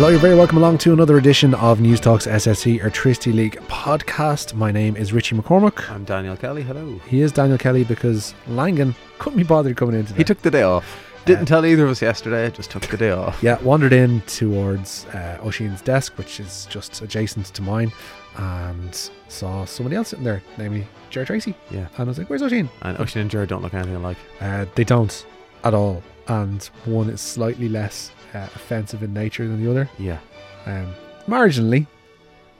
Hello, you're very welcome along to another edition of News Talks SSE Airtricity League podcast. My name is Richie McCormick. I'm Daniel Kelly. Hello. He is Daniel Kelly because Langan couldn't be bothered coming in today. He took the day off. Didn't tell either of us yesterday. Just took the day off. yeah, wandered in towards uh, Oisin's desk, which is just adjacent to mine, and saw somebody else sitting there, namely Jared Tracy. Yeah. And I was like, "Where's Oisin?" And Oisin and Jared don't look anything alike. Uh, they don't at all, and one is slightly less uh, offensive in nature than the other, Yeah. um, marginally,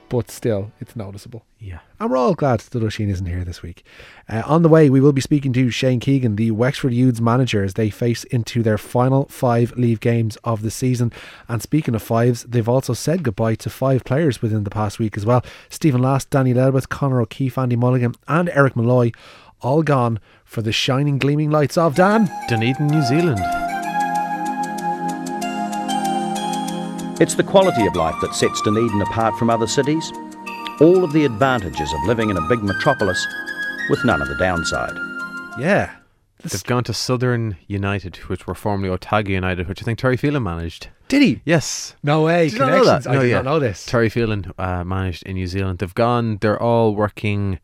but still, it's noticeable. Yeah. And we're all glad that Oisin isn't here this week. Uh, on the way, we will be speaking to Shane Keegan, the Wexford Youths manager, as they face into their final five league games of the season. And speaking of fives, they've also said goodbye to five players within the past week as well. Stephen Last, Danny Ledwith, Connor O'Keefe, Andy Mulligan, and Eric Malloy, all gone for the shining, gleaming lights of Dan. Dunedin, New Zealand. It's the quality of life that sets Dunedin apart from other cities. All of the advantages of living in a big metropolis with none of the downside. Yeah. They've gone to Southern United, which were formerly Otago United, which I think Terry Phelan managed. Did he? Yes. No way. Did you not know that? I No, did yeah. not know this. Terry Phelan uh, managed in New Zealand. They've gone. They're all working.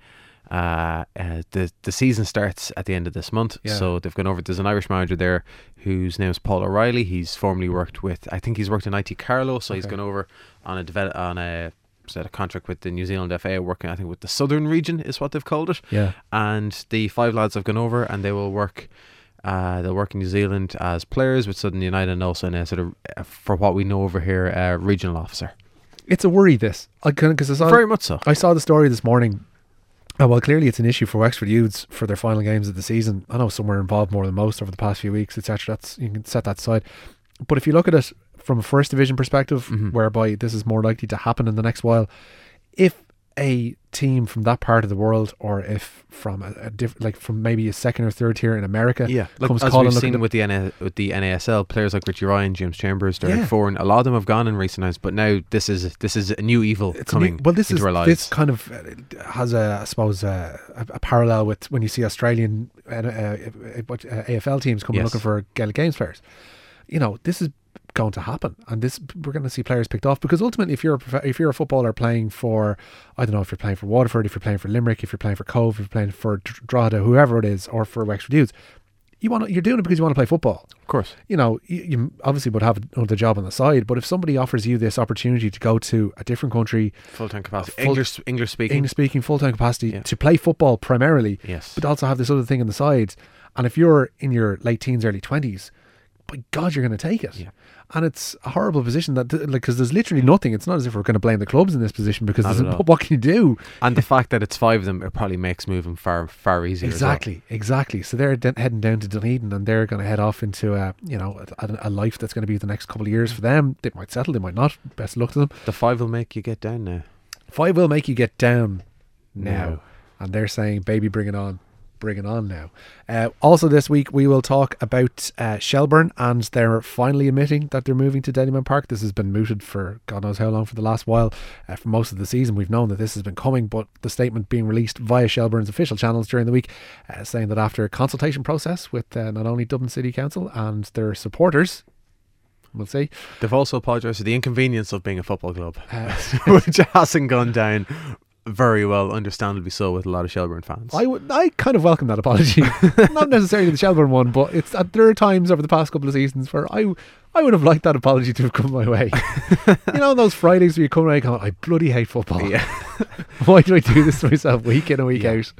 Uh, uh, the the season starts at the end of this month, Yeah. so they've gone over. There's an Irish manager there whose name is Paul O'Reilly. He's formerly worked with. I think he's worked in IT Carlow, so he's gone over on a develop on a set a contract with the New Zealand FA, working I think with the Southern region is what they've called it. Yeah. And the five lads have gone over, and they will work. Uh, they'll work in New Zealand as players with Southern United, and also in a sort of, uh, for what we know over here, uh, regional officer. It's a worry, this. I Because I saw Very much so. I saw the story this morning. Uh, well, clearly it's an issue for Wexford Youths for their final games of the season. I know some were involved more than most over the past few weeks, etc. That's you can set that aside. But if you look at it from a first division perspective, Mhm. whereby this is more likely to happen in the next while, if a team from that part of the world, or if from a, a diff- like from maybe a second or third tier in America, Yeah, like, comes as calling we've seen with the NA, with the NASL players like Richie Ryan, James Chambers, Derek Yeah. Foran, a lot of them have gone in recent times. But now this is this is a new evil It's a new- coming well, this is this kind of uh, has a, I suppose, uh, a, a parallel with when you see Australian uh, uh, uh, what, uh, AFL teams coming Yes. looking for Gaelic Games players. You know, this is going to happen, and this we're going to see players picked off because ultimately, if you're a, if you're a footballer playing for, I don't know, if you're playing for Waterford, if you're playing for Limerick, if you're playing for Cobh, if you're playing for Dr- Drogheda, whoever it is, or for Wexford Youths, you want to, you're doing it because you want to play football. Of course, you know, you, you obviously would have another job on the side, but if somebody offers you this opportunity to go to a different country, full time capacity, full- English English speaking. English speaking, full time capacity, Yeah. to play football primarily, yes, but also have this other thing on the side, and if you're in your late teens, early 20s, by God, you're going to take it. Yeah. And it's a horrible position that, like, because there's literally nothing. It's not as if we're going to blame the clubs in this position because what can you do? and the fact that it's five of them, it probably makes moving far far easier. as well. Exactly, exactly. So they're de- heading down to Dunedin, and they're going to head off into a you know a, a life that's going to be the next couple of years for them. They might settle, they might not. Best luck to them. The five will make you get down now. Five will make you get down now, Now. and they're saying, "Baby, bring it on." Bring it on now. Uh, also, this week we will talk about uh, Shelbourne, and they're finally admitting that they're moving to Dalymount Park. This has been mooted for God knows how long for the last while. Uh, for most of the season, we've known that this has been coming, but the statement being released via Shelbourne's official channels during the week, uh, saying that after a consultation process with uh, not only Dublin City Council and their supporters, we'll see, They've also apologised for the inconvenience of being a football club, uh, which hasn't gone down very well, understandably so, with a lot of Shelbourne fans. I would, I kind of welcome that apology. Not necessarily the Shelbourne one, but it's uh, there are times over the past couple of seasons where I, I would have liked that apology to have come my way. you know, those Fridays where you come away going, I bloody hate football. yeah. Why do I do this to myself week in and week Yeah. out?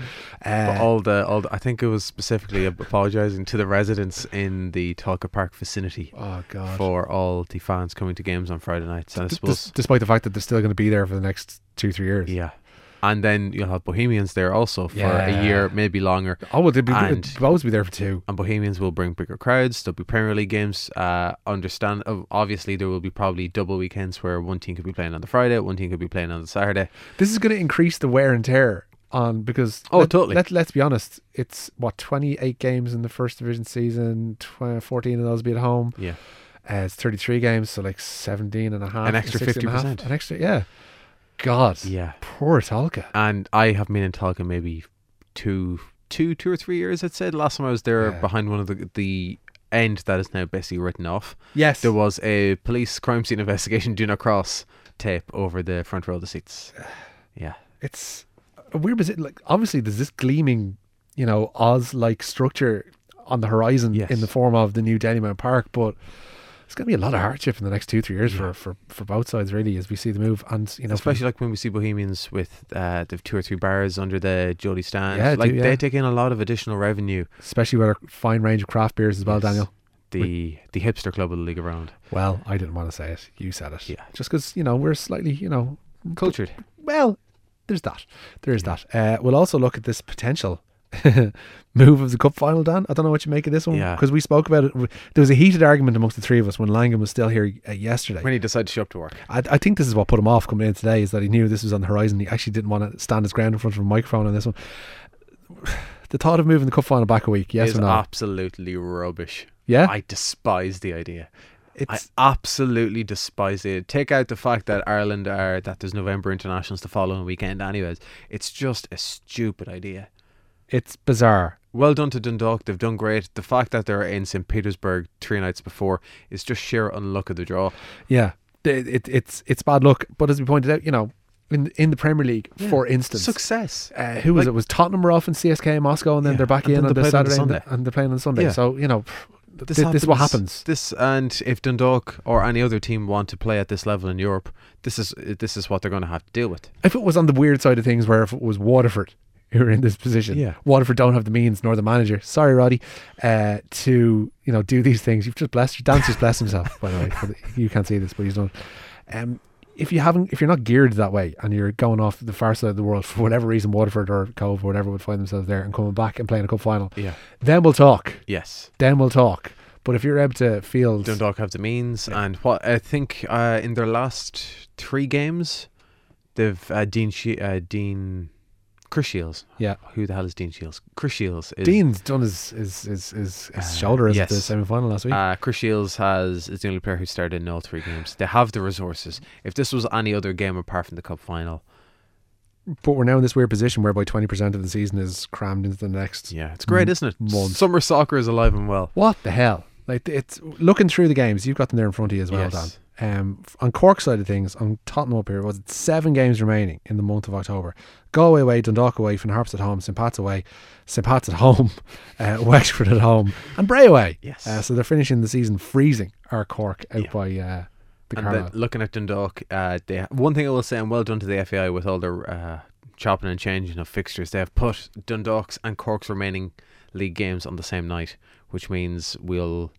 But Uh, all the, all the, I think it was specifically apologising to the residents in the Tolka Park vicinity oh God. for all the fans coming to games on Friday nights. And I D- suppose, des- despite the fact that they're still going to be there for the next two, three years. yeah. And then you'll have Bohemians there also for Yeah. a year, maybe longer. Oh, well, they'd be, And- they'd always be there for two. And Bohemians will bring bigger crowds. There'll be Premier League games. Uh, understand? uh, Obviously, there will be probably double weekends where one team could be playing on the Friday, one team could be playing on the Saturday. This is going to increase the wear and tear on because Oh, let, totally. Let, let's be honest. It's what twenty eight games in the first division season. Tw- Fourteen of those be at home. Yeah. Uh, it's 33 games, so like 17 and a half. An extra 16 and half. 50%. An extra, yeah. God. Yeah. Poor Tolka. And I have been in Tolka maybe two, two, two or three years. I'd say the last time I was there Yeah. behind one of the the end that is now basically written off. Yes. There was a police crime scene investigation, do not cross tape over the front row of the seats. Yeah. it's a weird position. Like, obviously, there's this gleaming, you know, Oz like structure on the horizon Yes. in the form of the new Dalymount Park, but it's going to be a lot of hardship in the next two, three years for, for, for both sides, really, as we see the move. And, you know, Especially like when we see Bohemians with uh, the two or three bars under the Jodi stand. Yeah, like do, yeah. they take in a lot of additional revenue. especially with a fine range of craft beers as well, Yes. Daniel. The the hipster club of the league around. Well, I didn't want to say it. You said it. Yeah. Just because, you know, we're slightly, you know, Cultured. well, there's that. There is that. Uh, we'll also look at this potential move of the cup final, Dan. I don't know what you make of this one Yeah. because we spoke about it. There was a heated argument amongst the three of us when Langan was still here uh, yesterday. When he decided to show up to work. I, I think this is what put him off coming in today is that he knew this was on the horizon. He actually didn't want to stand his ground in front of a microphone on this one. The thought of moving the cup final back a week, yes is or no? absolutely rubbish. yeah, I despise the idea. I it's absolutely despise it. Take out the fact that Ireland are that there's November internationals the following weekend anyways. It's just a stupid idea. It's bizarre. Well done to Dundalk. They've done great. The fact that they're in St. Petersburg three nights before is just sheer unluck of the draw. Yeah, it, it, it's it's bad luck. But as we pointed out, you know, in in the Premier League, for instance, Success. uh, who was Like- it? Was Tottenham were off in CSKA in Moscow, and then Yeah, they're back and in on the played on the Saturday, and, Sunday. the- and they're playing on Sunday. Yeah. So you know, this, this, is what happens. This and if Dundalk or any other team want to play at this level in Europe, this is this is what they're going to have to deal with. If it was on the weird side of things, where if it was Waterford who are in this position, Yeah. Waterford don't have the means nor the manager. Sorry, Roddy, uh, to you know do these things. You've just blessed. Dan's just blessed himself. By the way, you can't see this, but he's done. Um, if you haven't, if you're not geared that way, and you're going off the far side of the world for whatever reason, Waterford or Cobh or whatever would find themselves there and coming back and playing a cup final, Yeah. then we'll talk. Yes. Then we'll talk. But if you're able to field, Dundalk have the means, and what I think uh, in their last three games, they've uh, Dean she- uh, Dean Chris Shields. yeah, Who the hell is Dean Shields? Chris Shields is Dean's done his his his, his, his Uh, shoulder yes. the semi final last week. Uh, Chris Shields has is the only player who started in all three games. They have the resources. If this was any other game apart from the cup final, but we're now in this weird position whereby twenty percent of the season is crammed into the next. yeah, it's great, M- isn't it? month. Summer soccer is alive and well. What the hell? Like it's looking through the games. You've got them there in front of you as well, Yes. Dan. Um, on Cork side of things, on Tottenham up here, was it seven games remaining in the month of October? Galway away, Dundalk away, Finn Harps at home, St Pat's away, St Pat's at home, uh, Wexford at home, and Bray away. Yes. Uh, so they're finishing the season freezing our Cork out Yeah. by uh, the and then looking at Dundalk, uh, they one thing I will say, and well done to the FAI with all their uh, chopping and changing of fixtures. They have put Dundalk's and Cork's remaining league games on the same night, which means we'll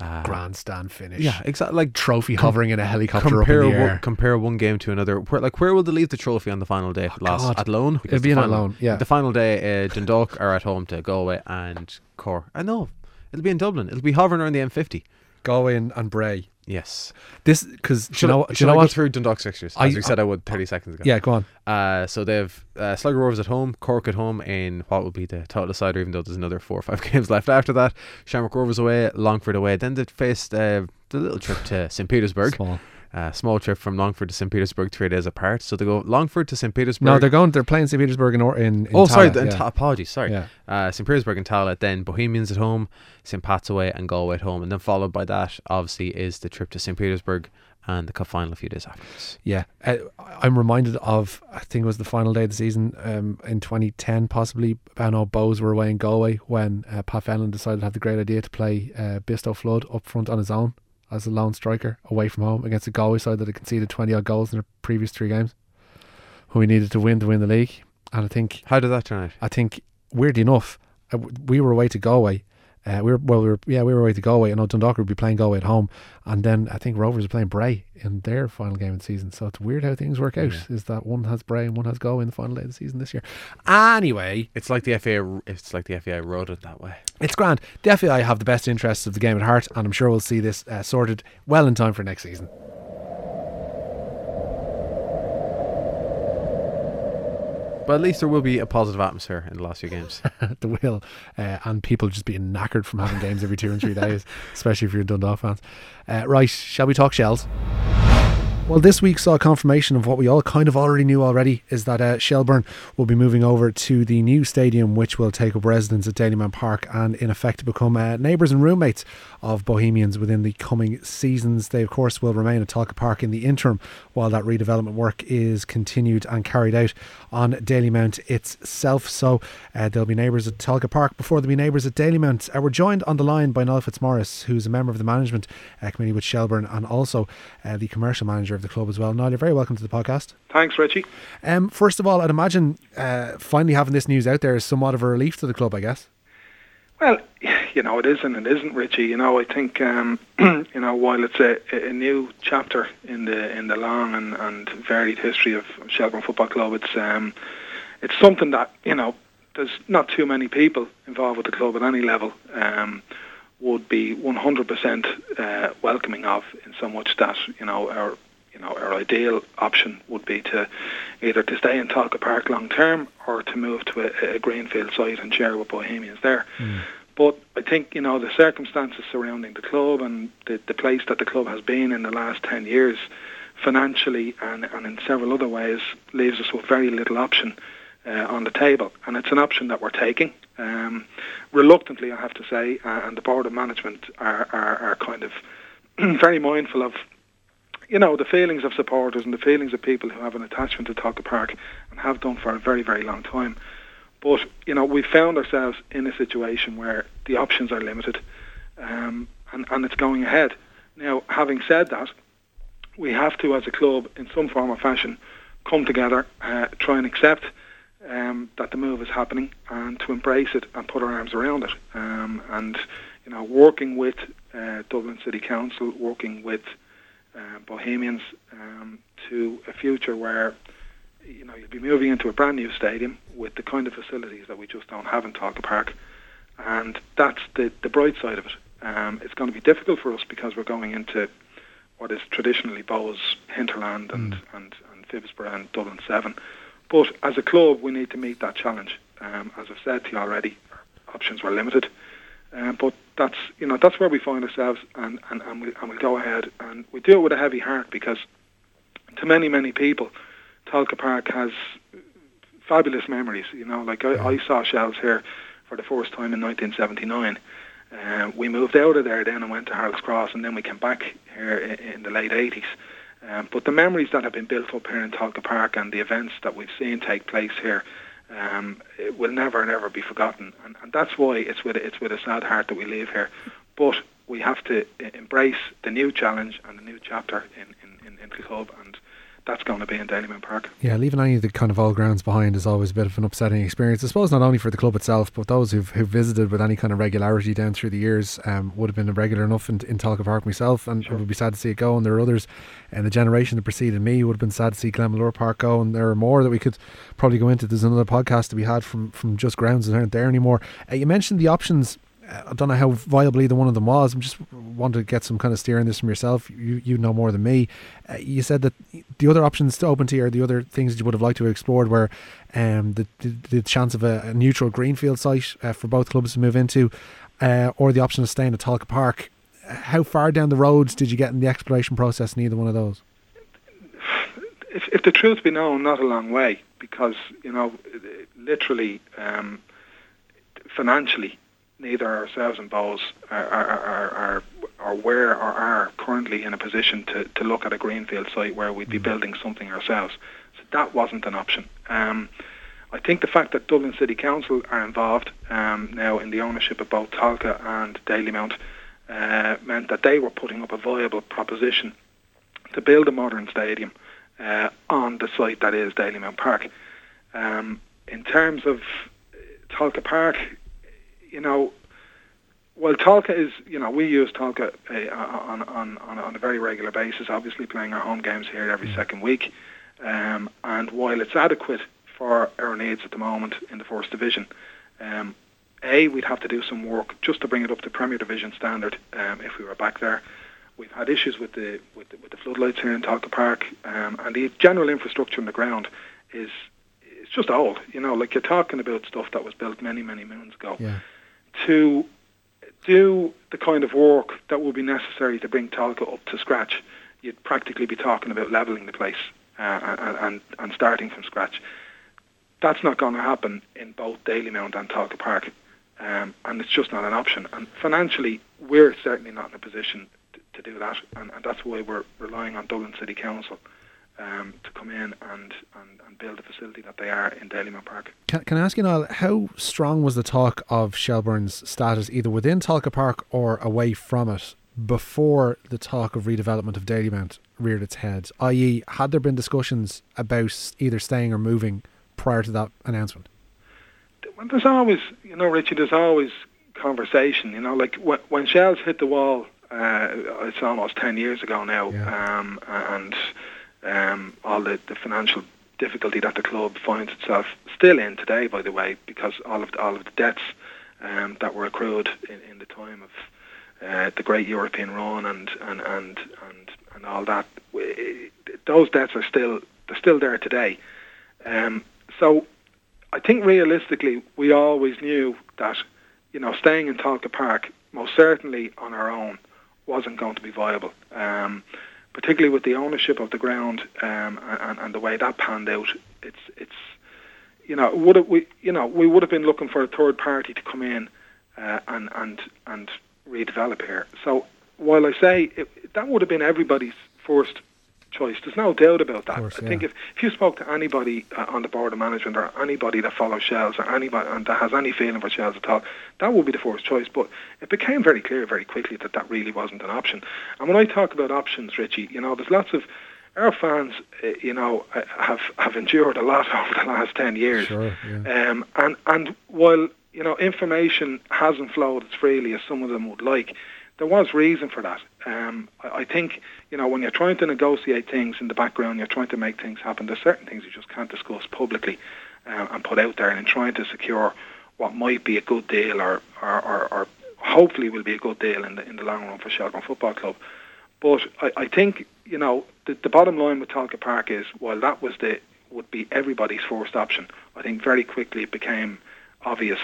uh, Grandstand finish. Yeah, exactly. Like Trophy Com- hovering in a helicopter compare up in the one, compare one game to another. Where like where will they leave the trophy on the final day? Last God. at Lone. It'll be in at final- Lone, yeah. The final day, uh, Dundalk are at home to Galway and Cork. I know it'll be in Dublin. It'll be hovering around the M50. Galway and, and Bray. Yes. This because you know I, should you know I go what? through Dundalk's fixtures I- as we said I would 30 seconds ago? Yeah, go on. Uh, so they've uh, Sligo Rovers at home, Cork at home in what will be the title decider, even though there's another four or five games left after that. Shamrock Rovers away, Longford away. Then they faced uh, the little trip to St Petersburg. Small. Uh, small trip from Longford to St Petersburg, three days apart. So they go Longford to St Petersburg. No, they're going. They're playing St Petersburg in or in. in oh, sorry, Tallaght, then yeah. Ta- apologies, sorry. Yeah. Uh, St Petersburg and Tallaght, then Bohemians at home, St Pat's away, and Galway at home, and then followed by that, obviously, is the trip to St Petersburg and the cup final a few days afterwards. Yeah, uh, I'm reminded of I think it was the final day of the season um, in 2010, possibly. I know Bows were away in Galway when uh, Pat Fenlon decided to have the great idea to play uh, Bisto Flood up front on his own as a lone striker away from home against a Galway side that had conceded 20 odd goals in their previous three games, who we needed to win to win the league. And I think How did that turn out? I think weirdly enough, uh, we were away to Galway. Uh, we were well, we were yeah, we were away to Galway. and Dundalk would be playing Galway at home, and then I think Rovers are playing Bray in their final game of the season. So it's weird how things work out. Yeah. Is that one has Bray and one has Galway in the final day of the season this year? Anyway, It's like the FA. It's like the FA wrote it that way. it's grand. The FAI have the best interests of the game at heart, and I'm sure we'll see this uh, sorted well in time for next season. But at least there will be a positive atmosphere in the last few games. the will, uh, and people just being knackered from having games every two and three days, especially if you're a Dundalk fans. Uh, right, shall we talk shells? Well, this week saw confirmation of what we all kind of already knew already is that uh, Shelbourne will be moving over to the new stadium, which will take up residence at Dalymount Park and, in effect, become uh, neighbours and roommates of Bohemians within the coming seasons. They, of course, will remain at Tolka Park in the interim while that redevelopment work is continued and carried out on Dalymount itself. So uh, there'll be neighbours at Tolka Park before there'll be neighbours at Dalymount. Uh, we're joined on the line by Niall Fitzmaurice, who's a member of the management uh, committee with Shelbourne and also uh, the commercial manager of the club as well. Niall, you're very welcome to the podcast. Thanks, Richie. Um, first of all, I'd imagine uh, finally having this news out there is somewhat of a relief to the club, I guess. Well, you know, it is and it isn't, Richie. You know, I think, um, you know, while it's a, a new chapter in the in the long and, and varied history of Shelbourne Football Club, it's um, it's something that you know there's not too many people involved with the club at any level um, would be 100% uh, welcoming of in so much that you know our you know our ideal option would be to either to stay in Tolka Park long term or to move to a, a greenfield site and share with Bohemians there. Mm. But I think you know the circumstances surrounding the club and the, the place that the club has been in the last ten years, financially and, and in several other ways, leaves us with very little option uh, on the table, and it's an option that we're taking. Um, reluctantly, I have to say, uh, and the board of management are, are, are kind of very mindful of you know, the feelings of supporters and the feelings of people who have an attachment to Tolka Park and have done for a very, very long time. But, you know, we found ourselves in a situation where the options are limited um, and, and it's going ahead. Now, having said that, we have to, as a club, in some form or fashion, come together, uh, try and accept um, that the move is happening and to embrace it and put our arms around it. Um, and, you know, working with uh, Dublin City Council, working with uh, Bohemians um, to a future where you know you'll be moving into a brand new stadium with the kind of facilities that we just don't have in Tolka Park, and that's the the bright side of it. Um, it's going to be difficult for us because we're going into what is traditionally Bohs hinterland and, mm. and, and Phibsborough and Dublin 7. But as a club, we need to meet that challenge. Um, as I've said to you already, options were limited. Um, but that's you know that's where we find ourselves, and and and we and we'll go ahead and we do it with a heavy heart because to many many people, Tolka Park has fabulous memories. You know, like I, I saw shells here for the first time in 1979. Uh, we moved out of there then and went to Harold's Cross, and then we came back here in, in the late 80s. Um, but the memories that have been built up here in Tolka Park and the events that we've seen take place here um, it will never and ever be forgotten. And, and that's why it's with it's with a sad heart that we leave here. But we have to embrace the new challenge and the new chapter in, in, in, in club and that's going to be in Dalymount Park. Yeah, leaving any of the kind of old grounds behind is always a bit of an upsetting experience. I suppose not only for the club itself, but those who've, who've visited with any kind of regularity down through the years um, would have been regular enough in, in Tolka Park myself, and sure. it would be sad to see it go. And there are others in the generation that preceded me would have been sad to see Glenmalure Park go. And there are more that we could probably go into. There's another podcast to be had from from just grounds that aren't there anymore. Uh, you mentioned the options I don't know how viable either one of them was. I'm just wanted to get some kind of steering this from yourself. You you know more than me. Uh, you said that the other options to open to you the other things you would have liked to have explored were um, the, the, the chance of a, a neutral greenfield site uh, for both clubs to move into, uh, or the option of staying at Tolka Park. How far down the roads did you get in the exploration process in either one of those? If, if the truth be known, not a long way, because you know, literally, um, financially neither ourselves and Bohs are, are, are, are, are where or are currently in a position to, to look at a greenfield site where we'd be mm. building something ourselves. So that wasn't an option. Um, I think the fact that Dublin City Council are involved um, now in the ownership of both Tolka and Dalymount uh, meant that they were putting up a viable proposition to build a modern stadium uh, on the site that is Dalymount Park. Um, in terms of Tolka Park, you know, well, Tolka is, you know, we use Tolka uh, on, on, on, on a very regular basis, obviously playing our home games here every mm. second week. Um, and while it's adequate for our needs at the moment in the First Division, um, A, we'd have to do some work just to bring it up to Premier Division standard um, if we were back there. We've had issues with the with the, with the floodlights here in Tolka Park, um, and the general infrastructure on the ground is it's just old. You know, like you're talking about stuff that was built many many moons ago. Yeah to do the kind of work that will be necessary to bring Tolka up to scratch, you'd practically be talking about levelling the place uh, and, and and starting from scratch. That's not going to happen in both Dalymount and Tolka Park, um, and it's just not an option. And financially, we're certainly not in a position to, to do that, and, and that's why we're relying on Dublin City Council um, to come in and, and, and build a facility that they are in Dalymount Park. Can, can I ask you, Niall, how strong was the talk of Shelbourne's status either within Tolka Park or away from it before the talk of redevelopment of Dalymount reared its head? I.e., had there been discussions about either staying or moving prior to that announcement? Well, there's always, you know, Richie, there's always conversation. You know, like when, when Shells hit the wall, uh, it's almost 10 years ago now, Yeah. um, and um, all the, the financial difficulty that the club finds itself still in today, by the way, because all of the, all of the debts um, that were accrued in, in the time of uh, the great European run and and and and, and all that, those debts are still they're still there today. Um, so I think realistically, we always knew that you know staying in Tolka Park most certainly on our own wasn't going to be viable. Um, particularly with the ownership of the ground um, and, and the way that panned out, it's it's you know would we you know we would have been looking for a third party to come in uh, and and and redevelop here. So while I say it, that would have been everybody's first choice, there's no doubt about that. course, I think if if you spoke to anybody uh, on the board of management or anybody that follows Shells or anybody and that has any feeling for Shells at all, that would be the first choice. But it became very clear very quickly that that really wasn't an option. And when I talk about options, Richie, you know, there's lots of our fans, uh, you know, uh, have have endured a lot over the last ten years. Sure, yeah. Um, and and while you know information hasn't flowed as freely as some of them would like, there was reason for that. Um, I, I think you know when you're trying to negotiate things in the background, you're trying to make things happen. There's certain things you just can't discuss publicly um, and put out there, and in trying to secure what might be a good deal or or, or, or hopefully will be a good deal in the in the long run for Shelbourne Football Club. But I, I think you know the, the bottom line with Tolka Park is while that was the would be everybody's first option, I think very quickly it became obvious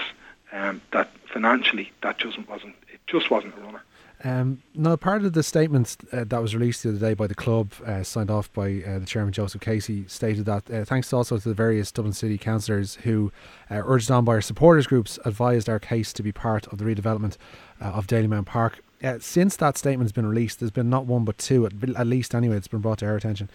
um, that financially that just wasn't it just wasn't a runner. Um, now, part of the statement uh, that was released the other day by the club, uh, signed off by uh, the chairman Joseph Casey, stated that uh, thanks also to the various Dublin City councillors who, uh, urged on by our supporters groups, advised our case to be part of the redevelopment uh, of Dalymount Park. Since that statement's been released, there's been not one but two, at, at least anyway, it's been brought to our attention.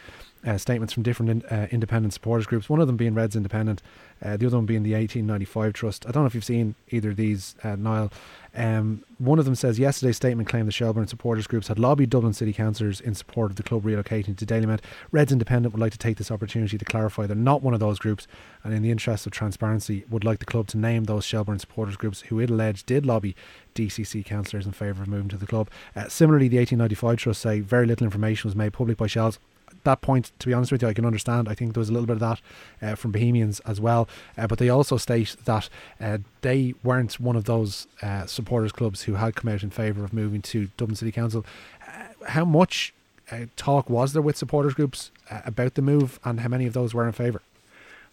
Uh, statements from different in, uh, independent supporters groups. One of them being Reds Independent, uh, the other one being the 1895 Trust. I don't know if you've seen either of these, uh, Niall. Um, one of them says yesterday's statement claimed the Shelbourne supporters groups had lobbied Dublin City councillors in support of the club relocating to Dalymount. Reds Independent would like to take this opportunity to clarify they're not one of those groups, and in the interest of transparency, would like the club to name those Shelbourne supporters groups who it alleged did lobby DCC councillors in favour of moving to the club. Uh, similarly, the 1895 Trust say very little information was made public by Shells that point, to be honest with you, I can understand. I think there was a little bit of that uh, from Bohemians as well. Uh, but they also state that uh, they weren't one of those uh, supporters clubs who had come out in favour of moving to Dublin City Council. Uh, how much uh, talk was there with supporters groups about the move, and how many of those were in favour?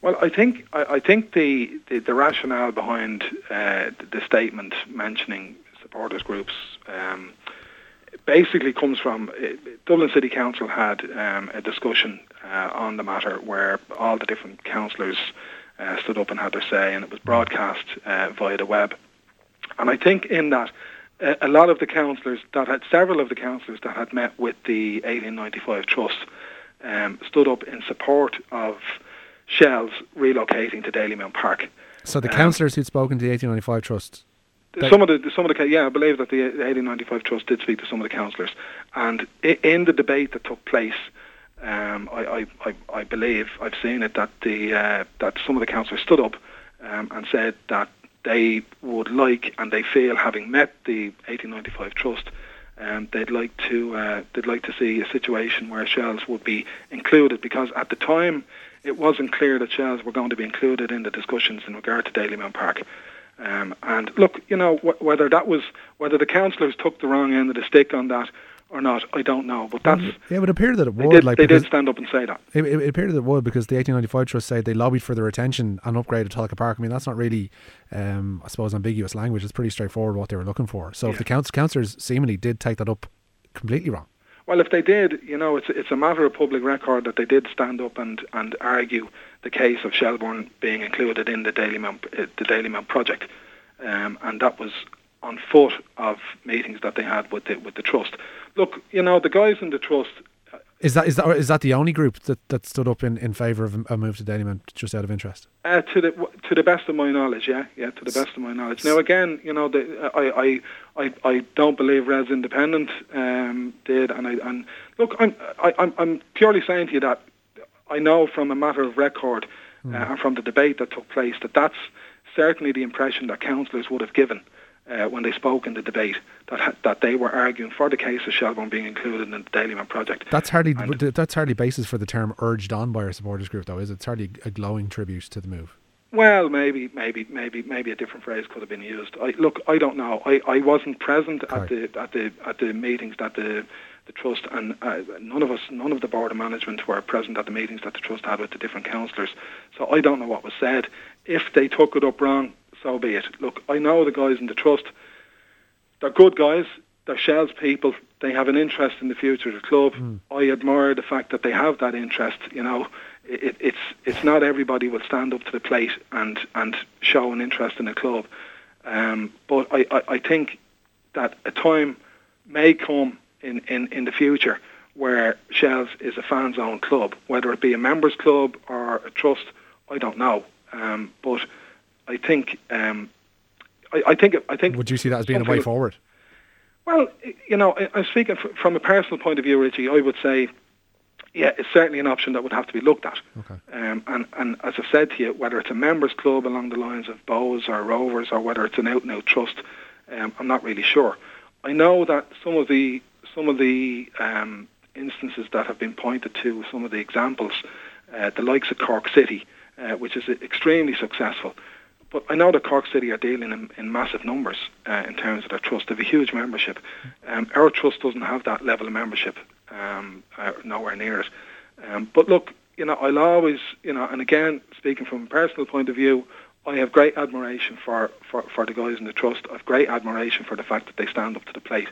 Well, I think I, I think the, the, the rationale behind the, the statement mentioning supporters groups um, basically comes from Dublin City Council had um, a discussion uh, on the matter where all the different councillors uh, stood up and had their say, and it was broadcast uh, via the web. And I think in that, a lot of the councillors that had several of the councillors that had met with the 1895 Trust um, stood up in support of Shells relocating to Dalymount Park. So the Um, councillors who'd spoken to the 1895 Trust. Some of the some of the yeah, I believe that the 1895 Trust did speak to some of the councillors, and in the debate that took place, um, I, I, I, believe I've seen it that the uh, that some of the councillors stood up um, and said that they would like and they feel having met the 1895 Trust, um, they'd like to uh, they'd like to see a situation where Shells would be included because at the time it wasn't clear that Shells were going to be included in the discussions in regard to Dalymount Park. Um, and look, you know, wh- whether that was whether the councillors took the wrong end of the stick on that or not, I don't know. But that's Yeah, it would appear that it they would. did, like they did stand up and say that. It, it, it appeared that it would because the 1895 Trust said they lobbied for the retention and upgrade of Tolka Park. I mean, that's not really, um, I suppose, ambiguous language. It's pretty straightforward what they were looking for. So if the council councillors seemingly did take that up completely wrong. Well, if they did, you know, it's it's a matter of public record that they did stand up and, and argue the case of Shelbourne being included in the Dalymount uh, the Dalymount project, um, and that was on foot of meetings that they had with the with the trust. Look, you know, the guys in the trust. Is that is that is that the only group that, that stood up in, in favour of a move to Dalymount just out of interest? Uh, to the to the best of my knowledge, yeah, yeah, to the best of my knowledge. Now again, you know, the, I, I I I don't believe Reds Independent um, did, and I and look, I'm I, I'm I'm purely saying to you that I know from a matter of record mm. uh, and from the debate that took place that that's certainly the impression that councillors would have given uh, when they spoke in the debate that ha- that they were arguing for the case of Shelbourne being included in the Dalymount project. That's hardly and that's hardly basis for the term urged on by our supporters group, though, is it? It's hardly a glowing tribute to the move. Well, maybe, maybe, maybe, maybe a different phrase could have been used. I, look, I don't know. I, I wasn't present at the at the at the meetings that the the trust and uh, none of us, none of the board of management were present at the meetings that the trust had with the different councillors. So I don't know what was said. If they took it up wrong, so be it. Look, I know the guys in the trust. They're good guys. They're Shells people. They have an interest in the future of the club. Mm. I admire the fact that they have that interest. You know, it, it's it's not everybody will stand up to the plate and and show an interest in the club. Um, but I, I, I think that a time may come in, in, in the future where Shells is a fans owned club, whether it be a members club or a trust, I don't know. Um, but I think um, I, I, think I think. Would you see that as being a way forward? Well, you know, I'm speaking from a personal point of view, Richie. I would say, yeah, it's certainly an option that would have to be looked at. Okay. Um, and and as I've said to you, whether it's a members club along the lines of Bows or Rovers, or whether it's an out and out trust, um, I'm not really sure. I know that some of the some of the um, instances that have been pointed to, some of the examples, uh, the likes of Cork City, uh, which is extremely successful. But I know that Cork City are dealing in, in massive numbers uh, in terms of their trust. They have a huge membership. Um, our trust doesn't have that level of membership, um, uh, nowhere near it. Um, but look, you know, I'll always, you know, and again, speaking from a personal point of view, I have great admiration for, for, for the guys in the trust. I have great admiration for the fact that they stand up to the plate.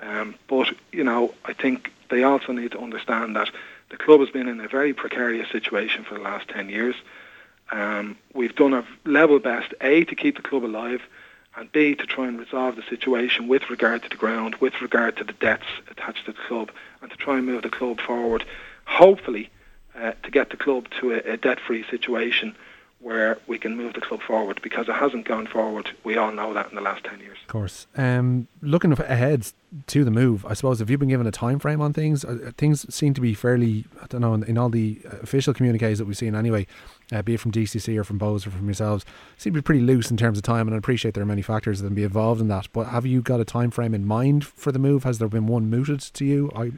Um, but, you know, I think they also need to understand that the club has been in a very precarious situation for the last 10 years. Um, we've done our level best, A, to keep the club alive, and B, to try and resolve the situation with regard to the ground, with regard to the debts attached to the club, and to try and move the club forward, hopefully, uh, to get the club to a, a debt-free situation where we can move the club forward because it hasn't gone forward. We all know that in the last 10 years. Of course. Um, looking ahead to the move, I suppose, have you been given a time frame on things? Uh, things seem to be fairly, I don't know, in, in all the official communiques that we've seen anyway, uh, be it from DCC or from Bows or from yourselves, seem to be pretty loose in terms of time. And I appreciate there are many factors that can be involved in that. But have you got a time frame in mind for the move? Has there been one mooted to you? I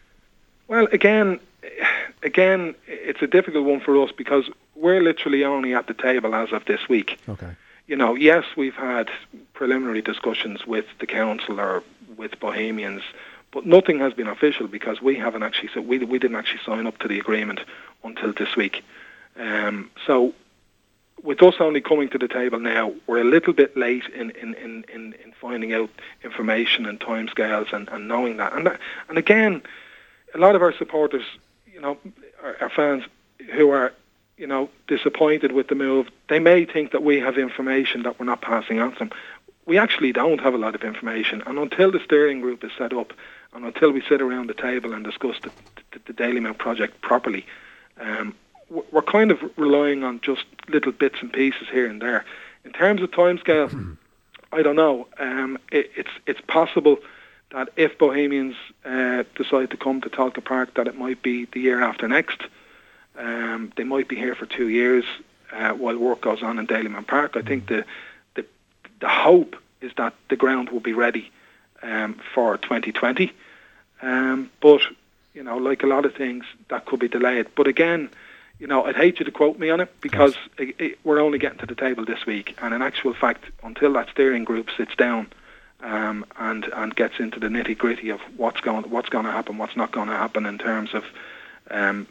Well, again, again, it's a difficult one for us because we're literally only at the table as of this week. Okay. You know, yes, we've had preliminary discussions with the council or with Bohemians, but nothing has been official because we haven't actually so we we didn't actually sign up to the agreement until this week. Um, so with us only coming to the table now, we're a little bit late in, in, in, in, in finding out information and timescales and, and knowing that. And that, and again, a lot of our supporters, you know, our, our fans who are you know, disappointed with the move. They may think that we have information that we're not passing on to them. We actually don't have a lot of information, and until the steering group is set up, and until we sit around the table and discuss the, the, the Dalymount project properly, um, we're kind of relying on just little bits and pieces here and there. In terms of timescale, I don't know. Um, it, it's it's possible that if Bohemians uh, decide to come to Tolka Park, that it might be the year after next. Um, they might be here for two years uh, while work goes on in Dalymount Park. I think the, the the hope is that the ground will be ready um, for 2020. Um, but you know, like a lot of things, that could be delayed. But again, you know, I'd hate you to quote me on it because it, it, we're only getting to the table this week, and in actual fact, until that steering group sits down um, and and gets into the nitty gritty of what's going what's going to happen, what's not going to happen in terms of um,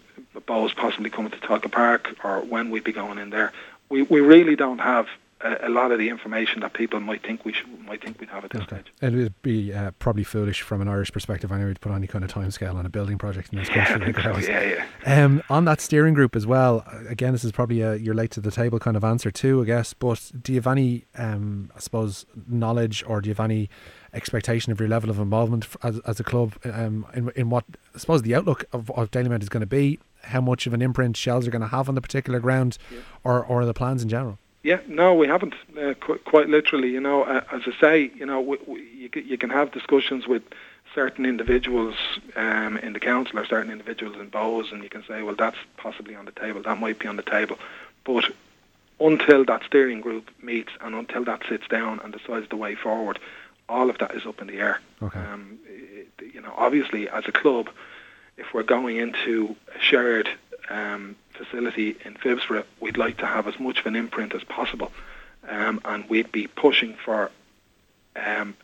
Bows possibly coming to Tolka Park or when we'd be going in there. We we really don't have a, a, lot of the information that people might think we should, might think we'd have at this okay. stage. It would be uh, probably foolish from an Irish perspective anyway to put any kind of timescale on a building project in this country. Yeah, yeah. Um, on that steering group as well. Again, this is probably a you're late to the table kind of answer too, I guess. But do you have any, um, I suppose, knowledge or do you have any expectation of your level of involvement as, as a club um, in, in what I suppose the outlook of, of Dalymount is going to be, how much of an imprint Shells are going to have on the particular ground, yeah. or, or the plans in general? Yeah, no, we haven't. Uh, qu- quite literally, you know, uh, as I say, you know, w- w- you, you can have discussions with certain individuals um, in the council or certain individuals in Bohs, and you can say, well, that's possibly on the table, that might be on the table, but until that steering group meets and until that sits down and decides the way forward, all of that is up in the air. Okay. Um, it, you know, obviously, as a club, if we're going into a shared um, facility in Phibsborough, we'd like to have as much of an imprint as possible, um, and we'd be pushing for um,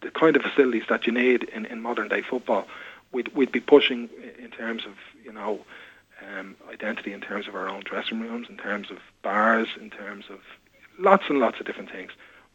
the kind of facilities that you need in, in modern day football. We'd we'd be pushing in terms of you know um, identity, in terms of our own dressing rooms, in terms of bars, in terms of lots and lots of different things.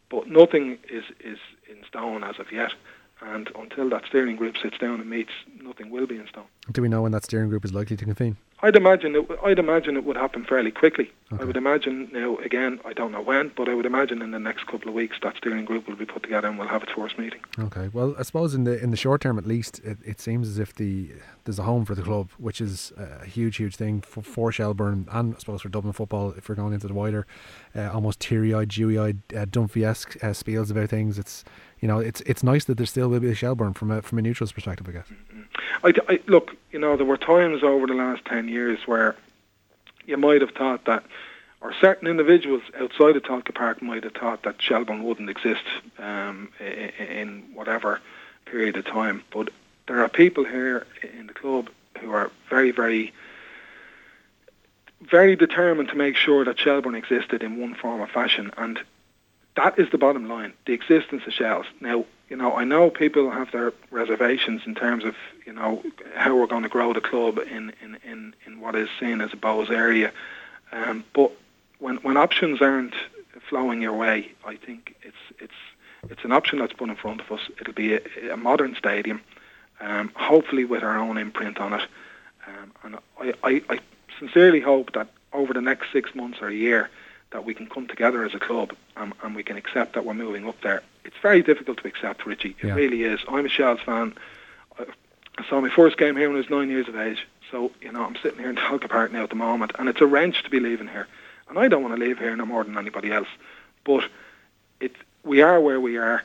But nothing is, is in stone as of yet. And until that steering group sits down and meets, nothing will be in stone. Do we know when that steering group is likely to convene? I'd imagine it. I'd imagine it would happen fairly quickly. Okay. I would imagine now. Again, I don't know when, but I would imagine in the next couple of weeks that steering group will be put together and we'll have its first meeting. Okay. Well, I suppose in the in the short term, at least, it, it seems as if the there's a home for the club, which is a huge, huge thing for, for Shelbourne and I suppose for Dublin football. If we're going into the wider, uh, almost teary-eyed, dewy-eyed, uh, Dunphy-esque uh, spiels about things, it's you know, it's it's nice that there still will be a Shelbourne from a from a neutral's perspective, I guess. Mm-hmm. I, I, look, you know, there were times over the last 10 years where you might have thought that, or certain individuals outside of Tolka Park might have thought that Shelbourne wouldn't exist um, in, whatever period of time. But there are people here in the club who are very, very, very determined to make sure that Shelbourne existed in one form or fashion. And that is the bottom line, the existence of Shells. Now, you know, I know people have their reservations in terms of, you know, how we're going to grow the club in, in, in, in what is seen as a Bohs area. Um, but when when options aren't flowing your way, I think it's it's it's an option that's put in front of us. It'll be a, a modern stadium, um, hopefully with our own imprint on it. Um, and I, I, I sincerely hope that over the next six months or a year, that we can come together as a club and, and we can accept that we're moving up there. It's very difficult to accept, Richie. It yeah. really is. I'm a Shells fan. I, saw my first game here when I was nine years of age. So, you know, I'm sitting here in Tolka Park now at the moment, and it's a wrench to be leaving here. And I don't want to leave here no more than anybody else. But it, we are where we are.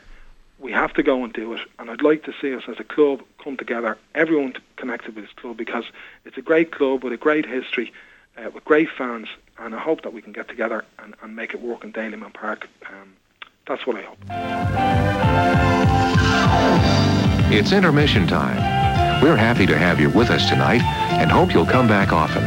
We have to go and do it. And I'd like to see us as a club come together, everyone connected with this club, because it's a great club with a great history, uh, with great fans, and I hope that we can get together and, and make it work in Dalymount Park. Um, that's what I hope. It's intermission time. We're happy to have you with us tonight and hope you'll come back often.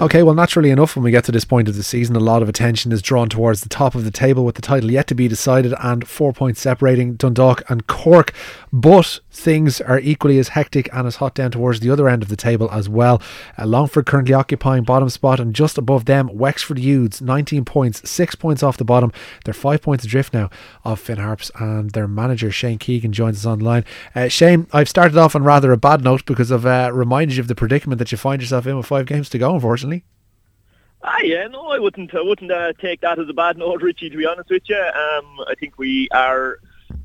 Okay, well, naturally enough, when we get to this point of the season, a lot of attention is drawn towards the top of the table with the title yet to be decided and four points separating Dundalk and Cork. But things are equally as hectic and as hot down towards the other end of the table as well. Uh, Longford currently occupying bottom spot, and just above them, Wexford Youths, 19 points, six points off the bottom. They're five points adrift now of Finn Harps, and their manager Shane Keegan joins us online. Uh, Shane, I've started off on rather a bad note because I've uh, reminded you of the predicament that you find yourself in with five games to go, unfortunately. Ah, yeah, no, I wouldn't. I wouldn't uh, take that as a bad note, Richie. To be honest with you, um, I think we are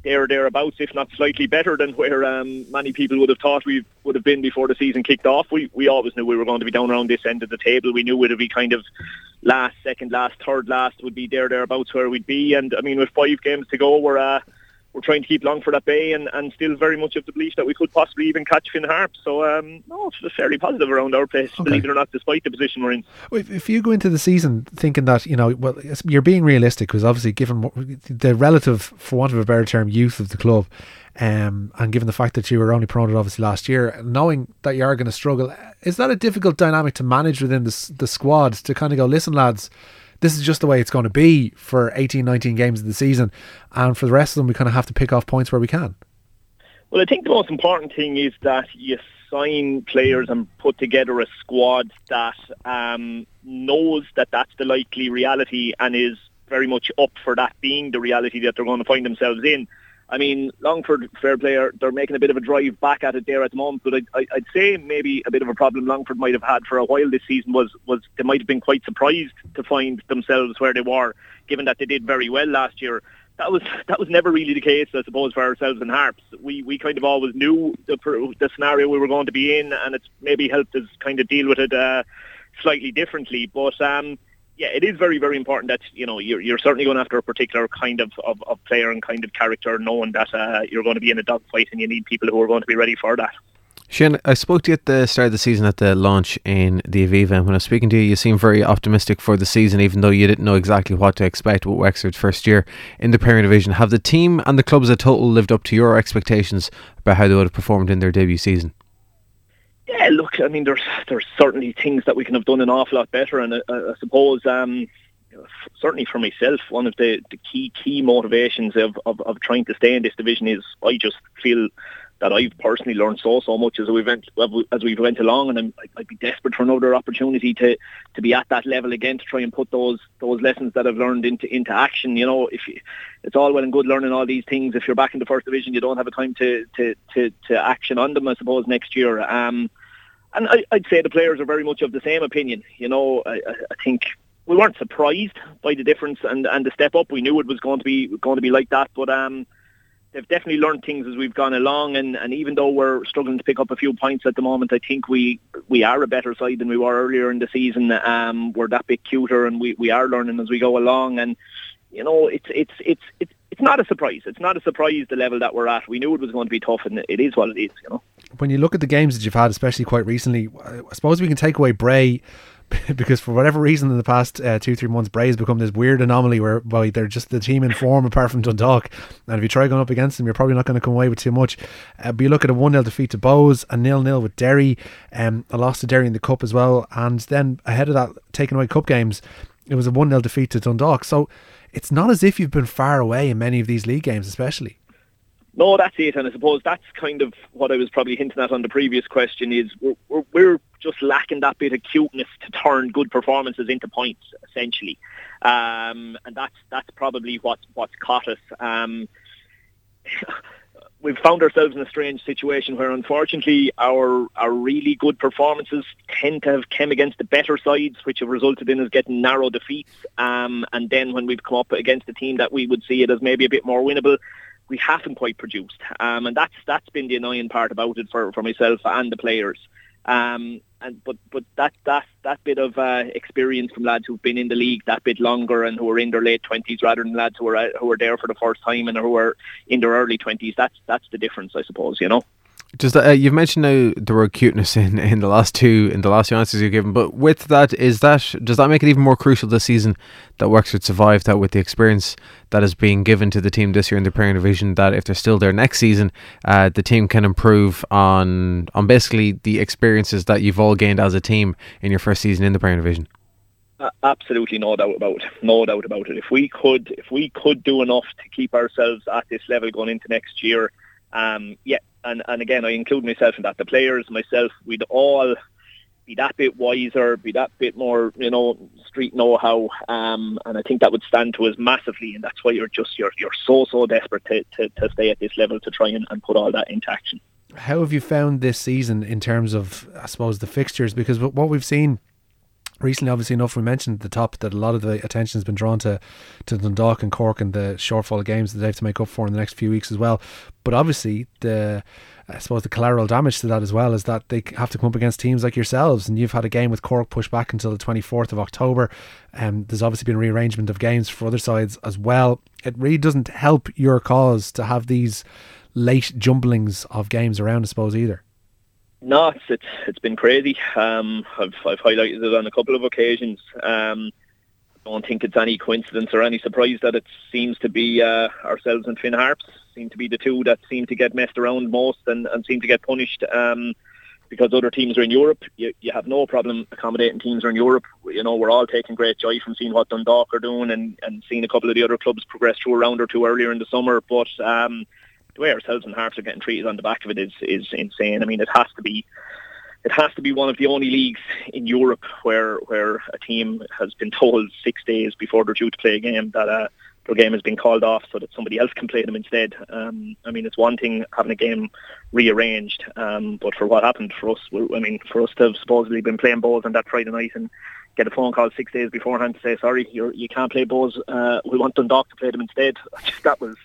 there or thereabouts, if not slightly better than where um, many people would have thought we would have been before the season kicked off. We we always knew we were going to be down around this end of the table. We knew it would be kind of last, second, last, third, last would be there thereabouts where we'd be. And I mean, with five games to go, we're uh, we're trying to keep Longford at bay and, and still very much of the belief that we could possibly even catch Finn Harp. So, um, no, it's fairly positive around our place, okay. believe it or not, despite the position we're in. If you go into the season thinking that, you know, well, you're being realistic because obviously given the relative, for want of a better term, youth of the club, um, and given the fact that you were only promoted obviously last year, knowing that you are going to struggle, is that a difficult dynamic to manage within the, the squad to kind of go, listen, lads, this is just the way it's going to be for 18, 19 games of the season. And for the rest of them, we kind of have to pick off points where we can. Well, I think the most important thing is that you sign players and put together a squad that um, knows that that's the likely reality and is very much up for that being the reality that they're going to find themselves in. I mean, Longford, fair player, they're making a bit of a drive back at it there at the moment, but I, would say maybe a bit of a problem Longford might have had for a while this season was, was they might have been quite surprised to find themselves where they were, given that they did very well last year. That was that was never really the case, I suppose, for ourselves and Harps. We we kind of always knew the, the scenario we were going to be in, and it's maybe helped us kind of deal with it uh, slightly differently. But um, yeah, it is very, very important that you know you're, you're certainly going after a particular kind of, of, of player and kind of character, knowing that uh, you're going to be in a dogfight and you need people who are going to be ready for that. Shane, I spoke to you at the start of the season at the launch in the Aviva, and when I was speaking to you, you seemed very optimistic for the season, even though you didn't know exactly what to expect with Wexford's first year in the Premier Division. Have the team and the club as a total lived up to your expectations about how they would have performed in their debut season? Yeah, look, I mean, there's there's certainly things that we can have done an awful lot better, and uh, I suppose um, certainly for myself, one of the, the key key motivations of, of, of trying to stay in this division is I just feel that I've personally learned so so much as we went as we went along, and I'm, I'd be desperate for another opportunity to to be at that level again to try and put those those lessons that I've learned into into action. You know, if you, it's all well and good learning all these things, if you're back in the first division, you don't have a time to to to, to action on them. I suppose next year. Um, and I, would say the players are very much of the same opinion. You know, I, I think we weren't surprised by the difference and, and the step up. We knew it was going to be going to be like that, but um, they've definitely learned things as we've gone along. And, and even though we're struggling to pick up a few points at the moment, I think we we are a better side than we were earlier in the season. Um, we're that bit cuter, and we, we are learning as we go along. And you know, it's it's it's it's it's not a surprise. It's not a surprise the level that we're at. We knew it was going to be tough, and it is what it is. You know. When you look at the games that you've had, especially quite recently, I suppose we can take away Bray because for whatever reason in the past uh, two three months Bray has become this weird anomaly where well, they're just the team in form apart from Dundalk. And if you try going up against them you're probably not going to come away with too much. Uh, but you look at a 1-0 defeat to Bohs, a nil-nil with Derry um, a loss to Derry in the Cup as well and then ahead of that taking away Cup games it was a 1-0 defeat to Dundalk. So it's not as if you've been far away in many of these league games especially no, that's it, and I suppose that's kind of what I was probably hinting at on the previous question. Is we're, we're, we're just lacking that bit of cuteness to turn good performances into points, essentially, um, and that's that's probably what what's caught us. Um, we've found ourselves in a strange situation where, unfortunately, our our really good performances tend to have come against the better sides, which have resulted in us getting narrow defeats. Um, and then when we've come up against a team that we would see it as maybe a bit more winnable, we haven't quite produced, um, and that's that's been the annoying part about it for, for myself and the players. Um, and but but that that that bit of uh, experience from lads who've been in the league that bit longer and who are in their late twenties rather than lads who are who are there for the first time and who are in their early twenties. That's that's the difference, I suppose. You know. Does that uh, you've mentioned now the word cuteness in, in the last two in the last two answers you've given, but with that is that does that make it even more crucial this season that Wexford survive that with the experience that is being given to the team this year in the Premier Division that if they're still there next season, uh, the team can improve on on basically the experiences that you've all gained as a team in your first season in the Premier Division. Uh, absolutely no doubt about it. No doubt about it. If we could if we could do enough to keep ourselves at this level going into next year um, yeah, and, and again, I include myself in that. The players, myself, we'd all be that bit wiser, be that bit more, you know, street know-how, um, and I think that would stand to us massively, and that's why you're just you're you're so so desperate to, to, to stay at this level to try and, and put all that into action. How have you found this season in terms of, I suppose, the fixtures? Because what we've seen recently, obviously enough, we mentioned at the top that a lot of the attention has been drawn to, to Dundalk and Cork and the shortfall of games that they have to make up for in the next few weeks as well. But obviously, the I suppose the collateral damage to that as well is that they have to come up against teams like yourselves, and you've had a game with Cork pushed back until the 24th of October. Um, there's obviously been rearrangement of games for other sides as well. It really doesn't help your cause to have these late jumblings of games around, I suppose, either. No, it's it's, it's been crazy. Um, I've I've highlighted it on a couple of occasions. Um, I don't think it's any coincidence or any surprise that it seems to be uh, ourselves and Finn Harps seem to be the two that seem to get messed around most and, and seem to get punished. Um, because other teams are in Europe, you, you have no problem accommodating teams are in Europe. You know, we're all taking great joy from seeing what Dundalk are doing and, and seeing a couple of the other clubs progress through a round or two earlier in the summer. But um, the way ourselves and Harps are getting treated on the back of it is is insane. I mean, it has to be it has to be one of the only leagues in Europe where where a team has been told six days before they're due to play a game that uh, their game has been called off so that somebody else can play them instead. Um, I mean, it's one thing having a game rearranged, um, but for what happened for us, I mean, for us to have supposedly been playing Bohs on that Friday night and get a phone call six days beforehand to say, sorry, you're, you can't play Bohs. Uh, we want Dundalk to play them instead. That was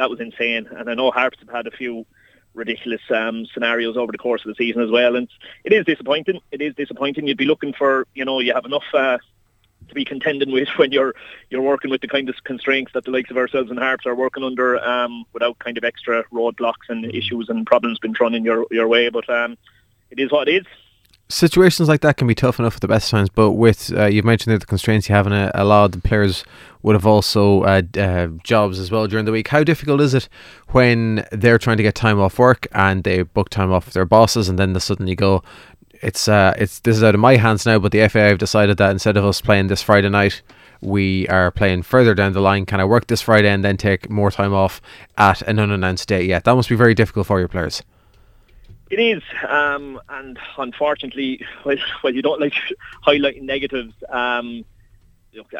that was insane. And I know Harps have had a few ridiculous um, scenarios over the course of the season as well. And it is disappointing. It is disappointing. You'd be looking for, you know, you have enough uh, to be contending with when you're you're working with the kind of constraints that the likes of ourselves and Harps are working under um, without kind of extra roadblocks and issues and problems being thrown in your your way. But um, it is what it is situations like that can be tough enough at the best times, but with uh, you've mentioned the constraints you have, and a, a lot of the players would have also uh, uh, jobs as well during the week. How difficult is it when they're trying to get time off work and they book time off their bosses, and then the suddenly go, it's uh, it's this is out of my hands now, but the FA have decided that instead of us playing this Friday night. We are playing further down the line. Can I work this Friday and then take more time off at an unannounced date? Yeah, that must be very difficult for your players. It is, um, and unfortunately, well, well, you don't like highlighting negatives. Um,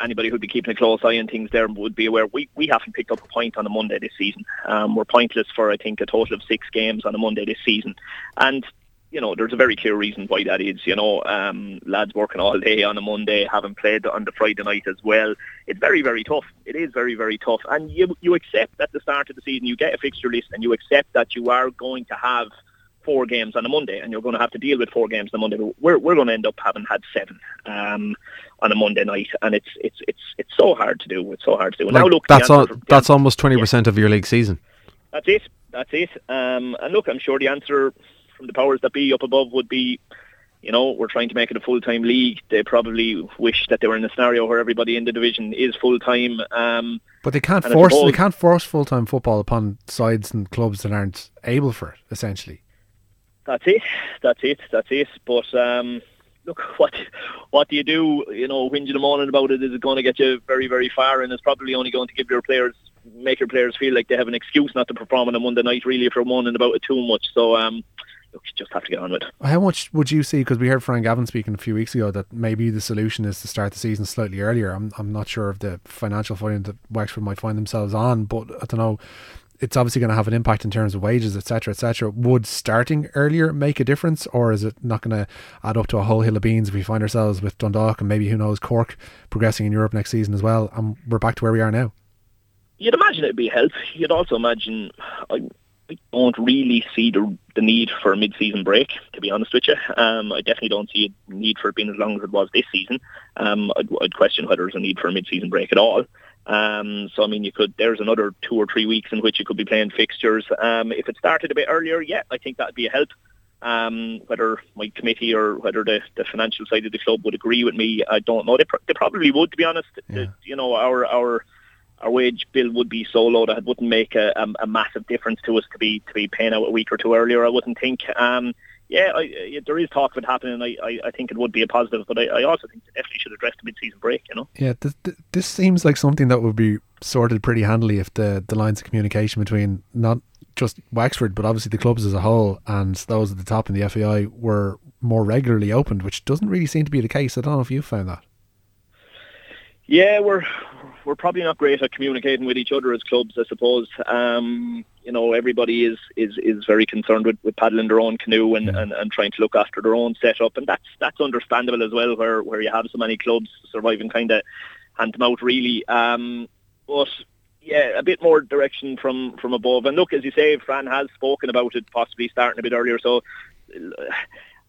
anybody who'd be keeping a close eye on things there would be aware we, we haven't picked up a point on a Monday this season. Um, we're pointless for I think a total of six games on a Monday this season, and you know there's a very clear reason why that is. You know, um, lads working all day on a Monday, having played on the Friday night as well. It's very very tough. It is very very tough, and you you accept at the start of the season you get a fixture list and you accept that you are going to have four games on a Monday, and you're going to have to deal with four games on a Monday. But we're we're going to end up having had seven um, on a Monday night, and it's it's it's it's so hard to do. It's so hard to do. Like now look, that's all, that's almost twenty yeah. percent of your league season. That's it. That's it. Um, and look, I'm sure the answer from the powers that be up above would be. You know, we're trying to make it a full-time league. They probably wish that they were in a scenario where everybody in the division is full-time. Um, but they can't force suppose, they can't force full-time football upon sides and clubs that aren't able for it. Essentially, that's it. That's it. That's it. But um, look, what what do you do? You know, whinging and moaning about it is going to get you very, very far, and it's probably only going to give your players make your players feel like they have an excuse not to perform on a Monday night. Really, if you're moaning about it too much. So. Um, look, you just have to get on with it. How much would you see? Because we heard Fran Gavin speaking a few weeks ago that maybe the solution is to start the season slightly earlier. I'm I'm not sure of the financial footing that Wexford might find themselves on, but I don't know it's obviously going to have an impact in terms of wages, etc., etc. Would starting earlier make a difference, or is it not going to add up to a whole hill of beans if we find ourselves with Dundalk and maybe who knows Cork progressing in Europe next season as well, and we're back to where we are now? You'd imagine it'd be a help. You'd also imagine. I, I don't really see the the need for a mid-season break. To be honest with you, um, I definitely don't see a need for it being as long as it was this season. Um, I'd, I'd question whether there's a need for a mid-season break at all. Um, so I mean, you could. There's another two or three weeks in which you could be playing fixtures. Um, if it started a bit earlier, yeah, I think that'd be a help. Um, whether my committee or whether the, the financial side of the club would agree with me, I don't know. They, pr- they probably would, to be honest. Yeah. The, you know, our our our wage bill would be so low that it wouldn't make a, a, a, massive difference to us to be to be paying out a week or two earlier. I wouldn't think. Um, yeah, I, uh, I, there is talk of it happening. I, I, I, think it would be a positive, but I, I also think they definitely should address the mid-season break. You know. Yeah, this, this seems like something that would be sorted pretty handily if the the lines of communication between not just Wexford, but obviously the clubs as a whole and those at the top in the FAI were more regularly opened, which doesn't really seem to be the case. I don't know if you found that. Yeah, we're we're probably not great at communicating with each other as clubs, I suppose. Um, you know, everybody is, is, is very concerned with, with paddling their own canoe and, and, and trying to look after their own setup, and that's that's understandable as well, where where you have so many clubs surviving kind of hand to mouth, really. Um, but yeah, a bit more direction from from above. And look, as you say, Fran has spoken about it possibly starting a bit earlier, so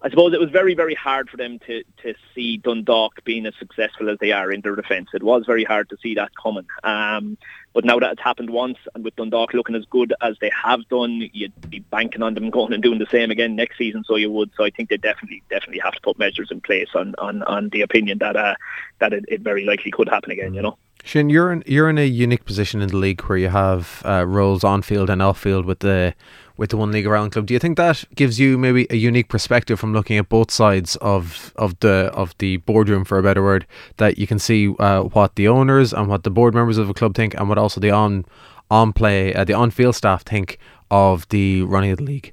I suppose it was very, very hard for them to, to see Dundalk being as successful as they are in their defence. It was very hard to see that coming. Um, but now that it's happened once, and with Dundalk looking as good as they have done, you'd be banking on them going and doing the same again next season. So you would. So I think they definitely, definitely have to put measures in place on on, on the opinion that uh, that it, it very likely could happen again. You know. Shane, you're in you're in a unique position in the league where you have uh, roles on field and off field with the with the one league around club. Do you think that gives you maybe a unique perspective from looking at both sides of of the of the boardroom, for a better word, that you can see uh, what the owners and what the board members of a club think, and what also the on on play uh, the on field staff think of the running of the league?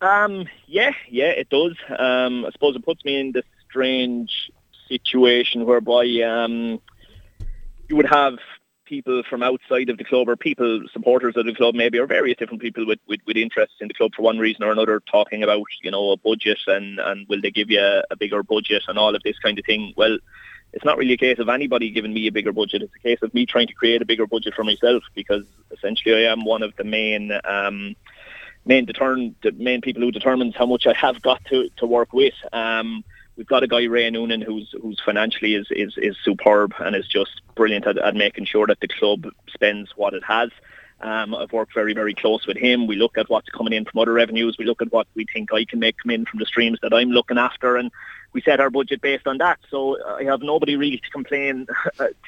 Um, yeah, yeah, it does. Um, I suppose it puts me in this strange situation whereby um, you would have people from outside of the club or people, supporters of the club maybe, or various different people with, with, with interests in the club for one reason or another talking about, you know, a budget and, and will they give you a, a bigger budget and all of this kind of thing. Well, it's not really a case of anybody giving me a bigger budget. It's a case of me trying to create a bigger budget for myself because essentially I am one of the main um, main determine the main people who determines how much I have got to, to work with. Um, we've got a guy Ray Noonan who's who's financially is, is, is superb and is just brilliant at, at making sure that the club spends what it has. Um, I've worked very, very close with him. We look at what's coming in from other revenues. We look at what we think I can make come in from the streams that I'm looking after, and we set our budget based on that. So I have nobody really to complain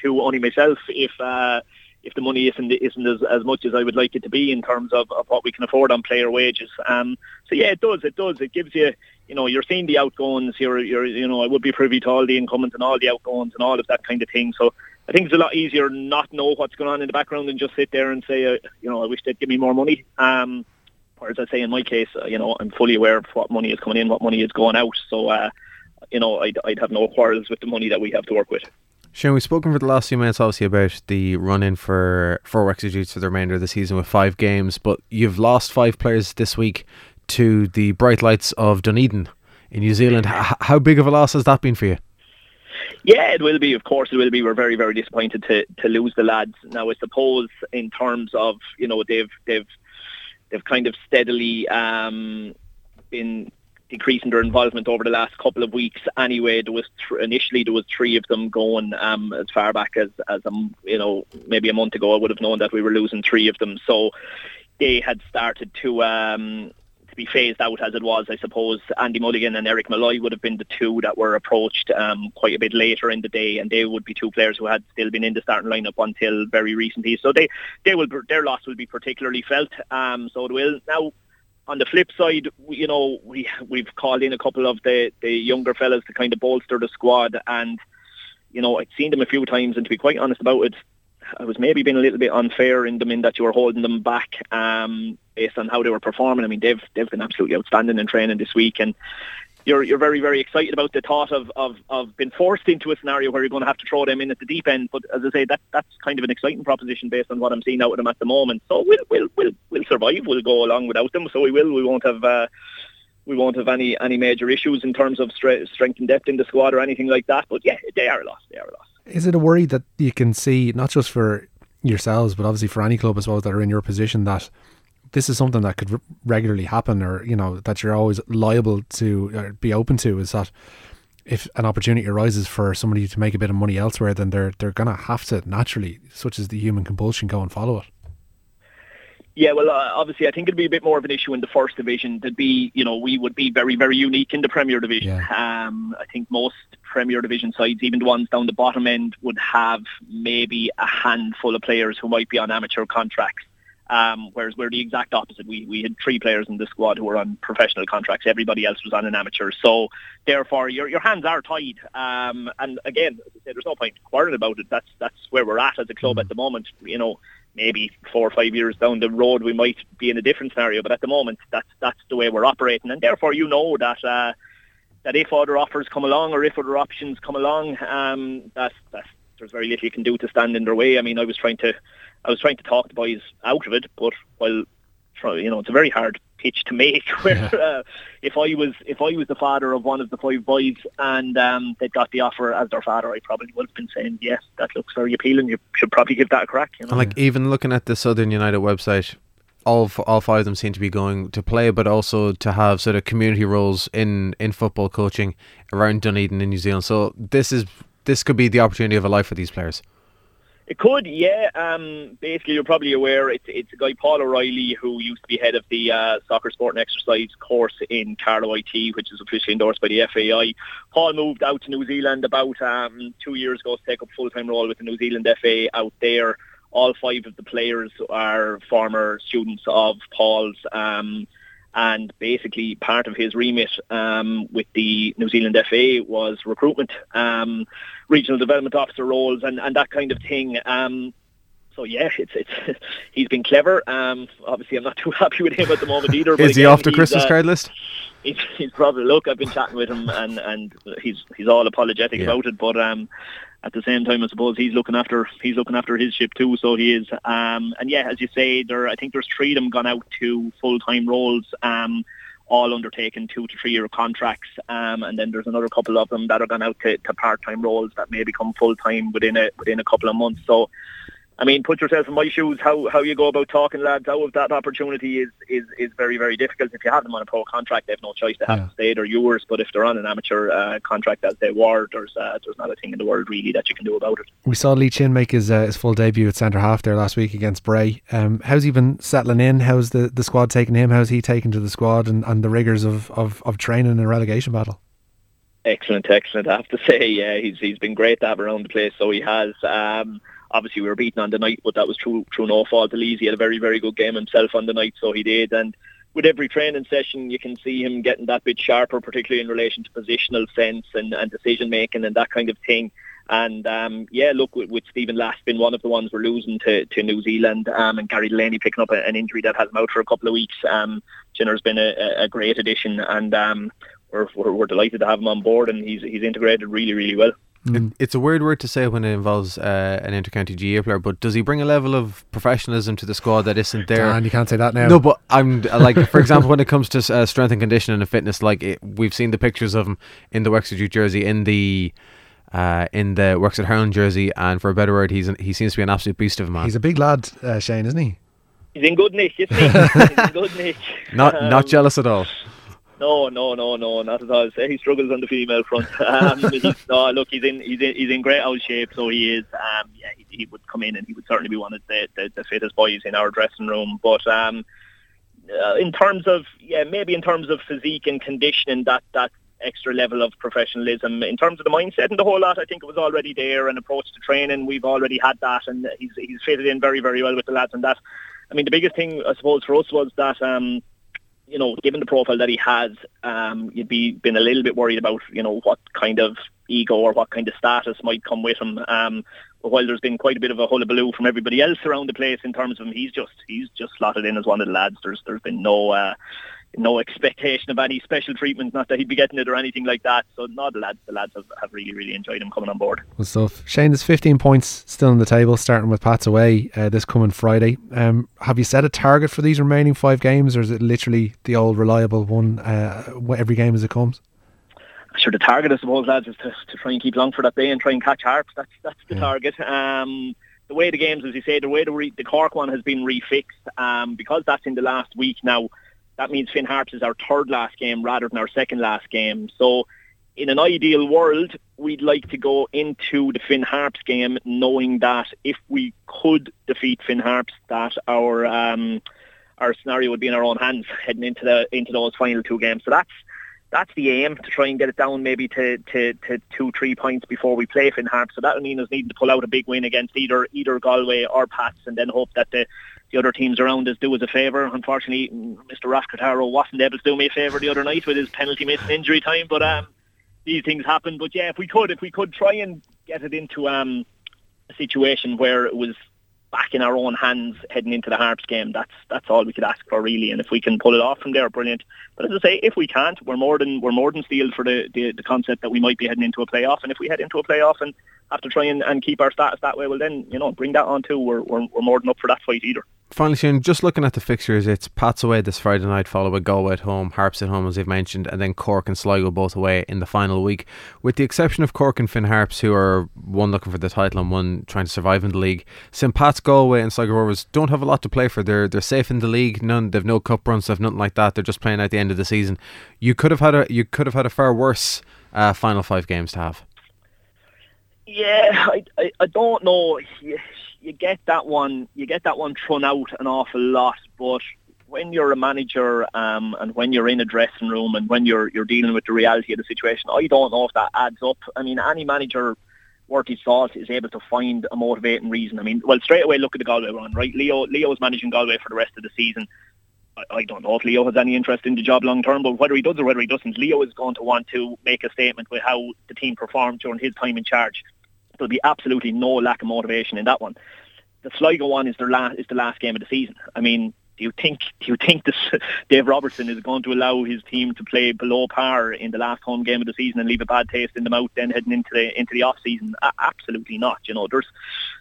to, only myself, if uh, if the money isn't isn't as, as much as I would like it to be in terms of, of what we can afford on player wages. Um, so yeah, it does. It does. It gives you you know, you're seeing the outgoings. You're, you're, you know, I would be privy to all the incomings and all the outgoings and all of that kind of thing. So I think it's a lot easier not know what's going on in the background and just sit there and say, uh, you know, I wish they'd give me more money. Um, whereas I say in my case, uh, you know, I'm fully aware of what money is coming in, what money is going out. So, uh, you know, I'd, I'd have no quarrels with the money that we have to work with. Shane, we've spoken for the last few minutes, obviously, about the run in for, for Wexford for the remainder of the season with five games, but you've lost five players this week to the bright lights of Dunedin in New Zealand. H- how big of a loss has that been for you? Yeah, it will be. Of course, it will be. We're very, very disappointed to, to lose the lads. Now, I suppose in terms of you know they've they've they've kind of steadily um, been decreasing their involvement over the last couple of weeks. Anyway, there was th- initially there was three of them going um, as far back as as um, you know maybe a month ago. I would have known that we were losing three of them. So they had started to um, to be phased out as it was. I suppose Andy Mulligan and Eric Malloy would have been the two that were approached um, quite a bit later in the day, and they would be two players who had still been in the starting lineup until very recently. So they they will their loss will be particularly felt. Um, so it will now on the flip side, you know, we we've called in a couple of the the younger fellas to kind of bolster the squad, and you know, I'd seen them a few times, and to be quite honest about it, I was maybe being a little bit unfair in them in that you were holding them back um, based on how they were performing. I mean, they've they've been absolutely outstanding in training this week, and you're you're very very excited about the thought of, of, of being forced into a scenario where you're going to have to throw them in at the deep end. But as I say, that that's kind of an exciting proposition based on what I'm seeing out of them at the moment. So we'll we'll we'll, we'll survive. We'll go along without them. So we will. We won't have. Uh, we won't have any, any major issues in terms of stre- strength and depth in the squad or anything like that. But yeah, they are a loss. They are a loss. Is it a worry that you can see, not just for yourselves, but obviously for any club as well that are in your position, that this is something that could r- regularly happen, or you know that you're always liable to be open to? Is that if an opportunity arises for somebody to make a bit of money elsewhere, then they're they're gonna have to naturally, such as the human compulsion, go and follow it. Yeah, well, uh, obviously, I think it'd be a bit more of an issue in the first division. There'd be, you know, we would be very, very unique in the Premier Division. Yeah. Um, I think most Premier Division sides, even the ones down the bottom end, would have maybe a handful of players who might be on amateur contracts. Um, whereas we're the exact opposite. We we had three players in the squad who were on professional contracts. Everybody else was on an amateur. So therefore, your your hands are tied. Um, and again, as I said, there's no point quarreling about it. That's that's where we're at as a club at the moment. You know, maybe four or five years down the road, we might be in a different scenario. But at the moment, that's that's the way we're operating. And therefore, you know that. Uh, that if other offers come along or if other options come along, um, that, that there's very little you can do to stand in their way. I mean, I was trying to, I was trying to talk the boys out of it, but while, you know, it's a very hard pitch to make. Where uh, if I was, if I was the father of one of the five boys and um, they'd got the offer as their father, I probably would have been saying, yes, that looks very appealing. You should probably give that a crack. You know? And like even looking at the Southern United website, all all five of them seem to be going to play, but also to have sort of community roles in, in football coaching around Dunedin in New Zealand. So this is this could be the opportunity of a life for these players. It could, yeah. Um, basically, you're probably aware it's it's a guy Paul O'Reilly who used to be head of the uh, soccer sport and exercise course in Carlow IT, which is officially endorsed by the FAI. Paul moved out to New Zealand about um, two years ago to take up full time role with the New Zealand FA out there all five of the players are former students of Paul's. Um, and basically, part of his remit um, with the New Zealand FA was recruitment, um, regional development officer roles, and, and that kind of thing. Um, so yeah, it's it's he's been clever. Um, obviously, I'm not too happy with him at the moment either. Is he off the Christmas uh, card list? He's, he's, probably look. I've been chatting with him, and and he's he's all apologetic yeah. about it. But um, at the same time, I suppose he's looking after he's looking after his ship too. So he is. Um, and yeah, as you say, there I think there's three of them gone out to full time roles. Um, all undertaking two to three year contracts, um, and then there's another couple of them that are gone out to, to part time roles that may become full time within a within a couple of months. So I mean, put yourself in my shoes. How how you go about talking lads out of that opportunity is is is very very difficult. If you have them on a pro contract, they have no choice to have yeah. them stay. They're yours. But if they're on an amateur uh, contract as they were, there's uh, there's not a thing in the world really that you can do about it. We saw Lee Chin make his uh, his full debut at centre half there last week against Bray. Um, how's he been settling in? How's the, the squad taking him? How's he taken to the squad and, and the rigours of, of, of training and a relegation battle? Excellent, excellent. I have to say, yeah, he's he's been great to have around the place. So he has. Um, obviously we were beaten on the night, but that was true through no fault of Lee's. He had a very very good game himself on the night, so he did. And with every training session, you can see him getting that bit sharper, particularly in relation to positional sense and, and decision making and that kind of thing. And um, yeah, look, with, with Stephen Last being one of the ones we're losing to, to New Zealand, um, and Gary Delaney picking up a, an injury that has him out for a couple of weeks. Um, Jinner's been a, a great addition, and um, we're, we're, we're delighted to have him on board, and he's he's integrated really really well. Mm. It, it's a weird word to say when it involves uh, an intercounty GAA player, but does he bring a level of professionalism to the squad that isn't there? And you can't say that now. No, but I'm uh, like, for example, when it comes to uh, strength and conditioning and fitness, like it, we've seen the pictures of him in the Wexford jersey, in the uh, in the works at Hurling jersey, and for a better word, he's an, he seems to be an absolute beast of a man. He's a big lad, uh, Shane, isn't he? He's in good nick, isn't he? he's in good nick. Not um, not jealous at all. No, no, no, no, not at all. He struggles on the female front. Um, no, look, he's in, he's in, he's in great old shape. So he is. Um, yeah, he, he, would come in and he would certainly be one of the, the, the fittest boys in our dressing room. But um, uh, in terms of, yeah, maybe in terms of physique and conditioning, that that extra level of professionalism. In terms of the mindset and the whole lot, I think it was already there. An approach to training, we've already had that, and he's he's fitted in very very well with the lads. And that, I mean, the biggest thing I suppose for us was that. Um, you know, given the profile that he has, um, you'd be been a little bit worried about, you know, what kind of ego or what kind of status might come with him. Um, while there's been quite a bit of a hullabaloo from everybody else around the place in terms of him, he's just he's just slotted in as one of the lads. There's there's been no uh, no expectation of any special treatment, not that he'd be getting it or anything like that. So no, the lads, the lads have, have really, really enjoyed him coming on board. Good stuff. Shane, there's 15 points still on the table, starting with Pats away uh, this coming Friday. Um, have you set a target for these remaining five games, or is it literally the old reliable one uh, every game as it comes? Sure, the target, I suppose, lads, is to, to try and keep Longford at bay and try and catch Harps. That's that's the yeah. target. Um, the way the games, as you say, the way the, re- the Cork one has been refixed, um, because that's in the last week now that means Finn Harps is our third last game rather than our second last game. So in an ideal world, we'd like to go into the Finn Harps game knowing that if we could defeat Finn Harps, that our um, our scenario would be in our own hands heading into the into those final two games. So that's that's the aim to try and get it down maybe to, to, to two, three points before we play Finn Harps. So that would mean us needing to pull out a big win against either either Galway or Pats and then hope that the the other teams around us do us a favour. Unfortunately, Mr. Rafkataro wasn't able to do me a favour the other night with his penalty miss and injury time, but um, these things happen. But yeah, if we could, if we could try and get it into um, a situation where it was back in our own hands heading into the Harps game. That's that's all we could ask for really, and if we can pull it off from there, brilliant. But as I say, if we can't, we're more than we're more than steeled for the, the, the concept that we might be heading into a playoff. And if we head into a playoff and have to try and, and keep our status that way, well then you know bring that on too. We're, we're we're more than up for that fight either. Finally, Shane, just looking at the fixtures, it's Pats away this Friday night, followed by Galway at home, Harps at home, as you've mentioned, and then Cork and Sligo both away in the final week. With the exception of Cork and Finn Harps, who are one looking for the title and one trying to survive in the league, St Pat's, Galway, and Sligo Rovers don't have a lot to play for. They're they're safe in the league. None, they've no cup runs, they've nothing like that. They're just playing at the end of the season. You could have had a you could have had a far worse uh, final five games to have. Yeah, I, I, I don't know you get that one you get that one thrown out an awful lot, but when you're a manager um, and when you're in a dressing room and when you're you're dealing with the reality of the situation, I don't know if that adds up. I mean, any manager worth his salt is able to find a motivating reason. I mean, well, straight away look at the Galway run, right? Leo Leo is managing Galway for the rest of the season. I, I don't know if Leo has any interest in the job long term, but whether he does or whether he doesn't, Leo is going to want to make a statement with how the team performed during his time in charge there'll be absolutely no lack of motivation in that one. the Sligo one is their last is the last game of the season. I mean, do you think do you think this Dave Robertson is going to allow his team to play below par in the last home game of the season and leave a bad taste in the mouth then heading into the into the off season? A- absolutely not. You know, there's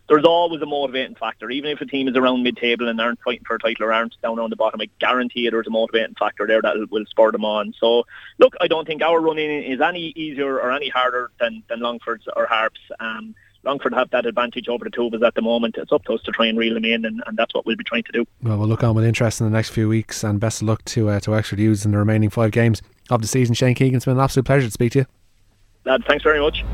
there's always a motivating factor. Even if a team is around mid table and aren't fighting for a title or aren't down on the bottom, I guarantee you there's a motivating factor there that will spur them on. So look, I don't think our running is any easier or any harder than, than Longford's or Harps. Um, Longford have that advantage over the two of us at the moment. It's up to us to try and reel them in, and, and that's what we'll be trying to do. Well, we'll look on with interest in the next few weeks, and best of luck to uh, to Wexford Youths in the remaining five games of the season. Shane Keegan, it's been an absolute pleasure to speak to you. Lad, thanks very much.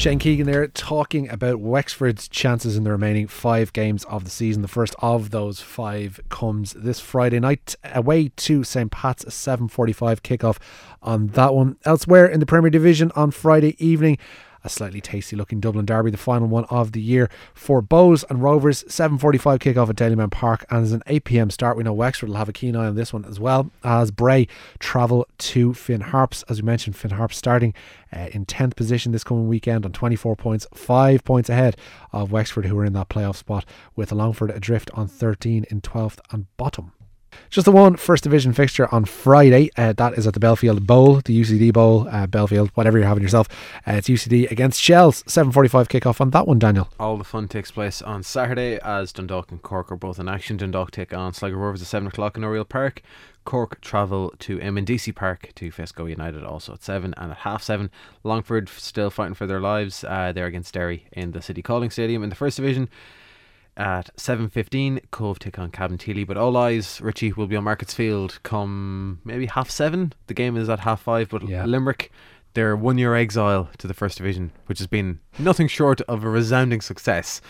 Shane Keegan there talking about Wexford's chances in the remaining five games of the season. The first of those five comes this Friday night away to St Pat's, a 7.45 kickoff on that one. Elsewhere in the Premier Division on Friday evening, a slightly tasty looking Dublin derby, the final one of the year for Bohs and Rovers. 7.45 kickoff at Dalymount Park and as an 8pm start. We know Wexford will have a keen eye on this one as well as Bray travel to Finn Harps. As we mentioned, Finn Harps starting uh, in 10th position this coming weekend on 24 points, 5 points ahead of Wexford who are in that playoff spot with Longford adrift on 13 in 12th and bottom. Just the one first division fixture on Friday. Uh, that is at the Belfield Bowl, the UCD Bowl, uh, Belfield, whatever you're having yourself. Uh, it's UCD against Shels. 7:45 kickoff on that one, Daniel. All the fun takes place on Saturday as Dundalk and Cork are both in action. Dundalk take on Sligo Rovers at seven o'clock in Oriel Park. Cork travel to Eamonn Deacy Park to Fesco United also at 7 and at half 7. Longford still fighting for their lives. Uh, they're against Derry in the City Calling Stadium in the First Division. At 7.15, Cobh take on Cabinteely, but all eyes, Richie, will be on Markets Field come maybe half 7. The game is at half 5, but Yeah. Limerick, their one year exile to the First Division, which has been nothing short of a resounding success,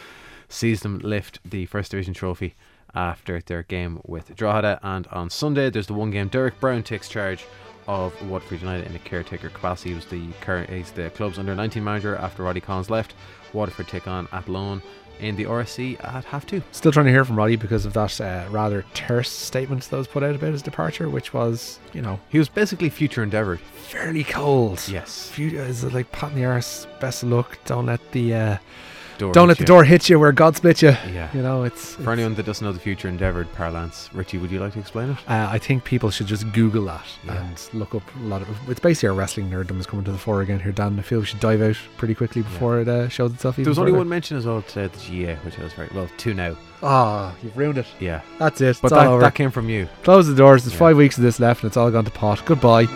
sees them lift the First Division trophy after their game with Drogheda. And on Sunday, there's the one game. Derek Brown takes charge of Waterford United in a caretaker capacity. He was the current, he's the club's under 19 manager after Roddy Collins left. Waterford take on Athlone in the RSC at half two. Still trying to hear from Roddy because of that uh, rather terse statement that was put out about his departure, which was, you know, He was basically future endeavoured. fairly cold. Yes. Few, is it like pat in the arse? Best of luck. Don't let the uh, Door don't hit let the you. door hit you where God split you. Yeah. You know, it's. For it's- anyone that doesn't know the future endeavoured parlance, Richie, would you like to explain it? Uh, I think people should just Google that Yeah. and look up a lot of. It's basically our wrestling nerddom is coming to the fore again here, Dan. I feel we should dive out pretty quickly before it uh, shows itself. Even There was only one mention as well to the GAA, which I was very well. Two now. Ah, you've ruined it. Yeah, That's it. but it's all that, over. that came from you. Close the doors. There's Yeah. five weeks of this left, and it's all gone to pot. Goodbye.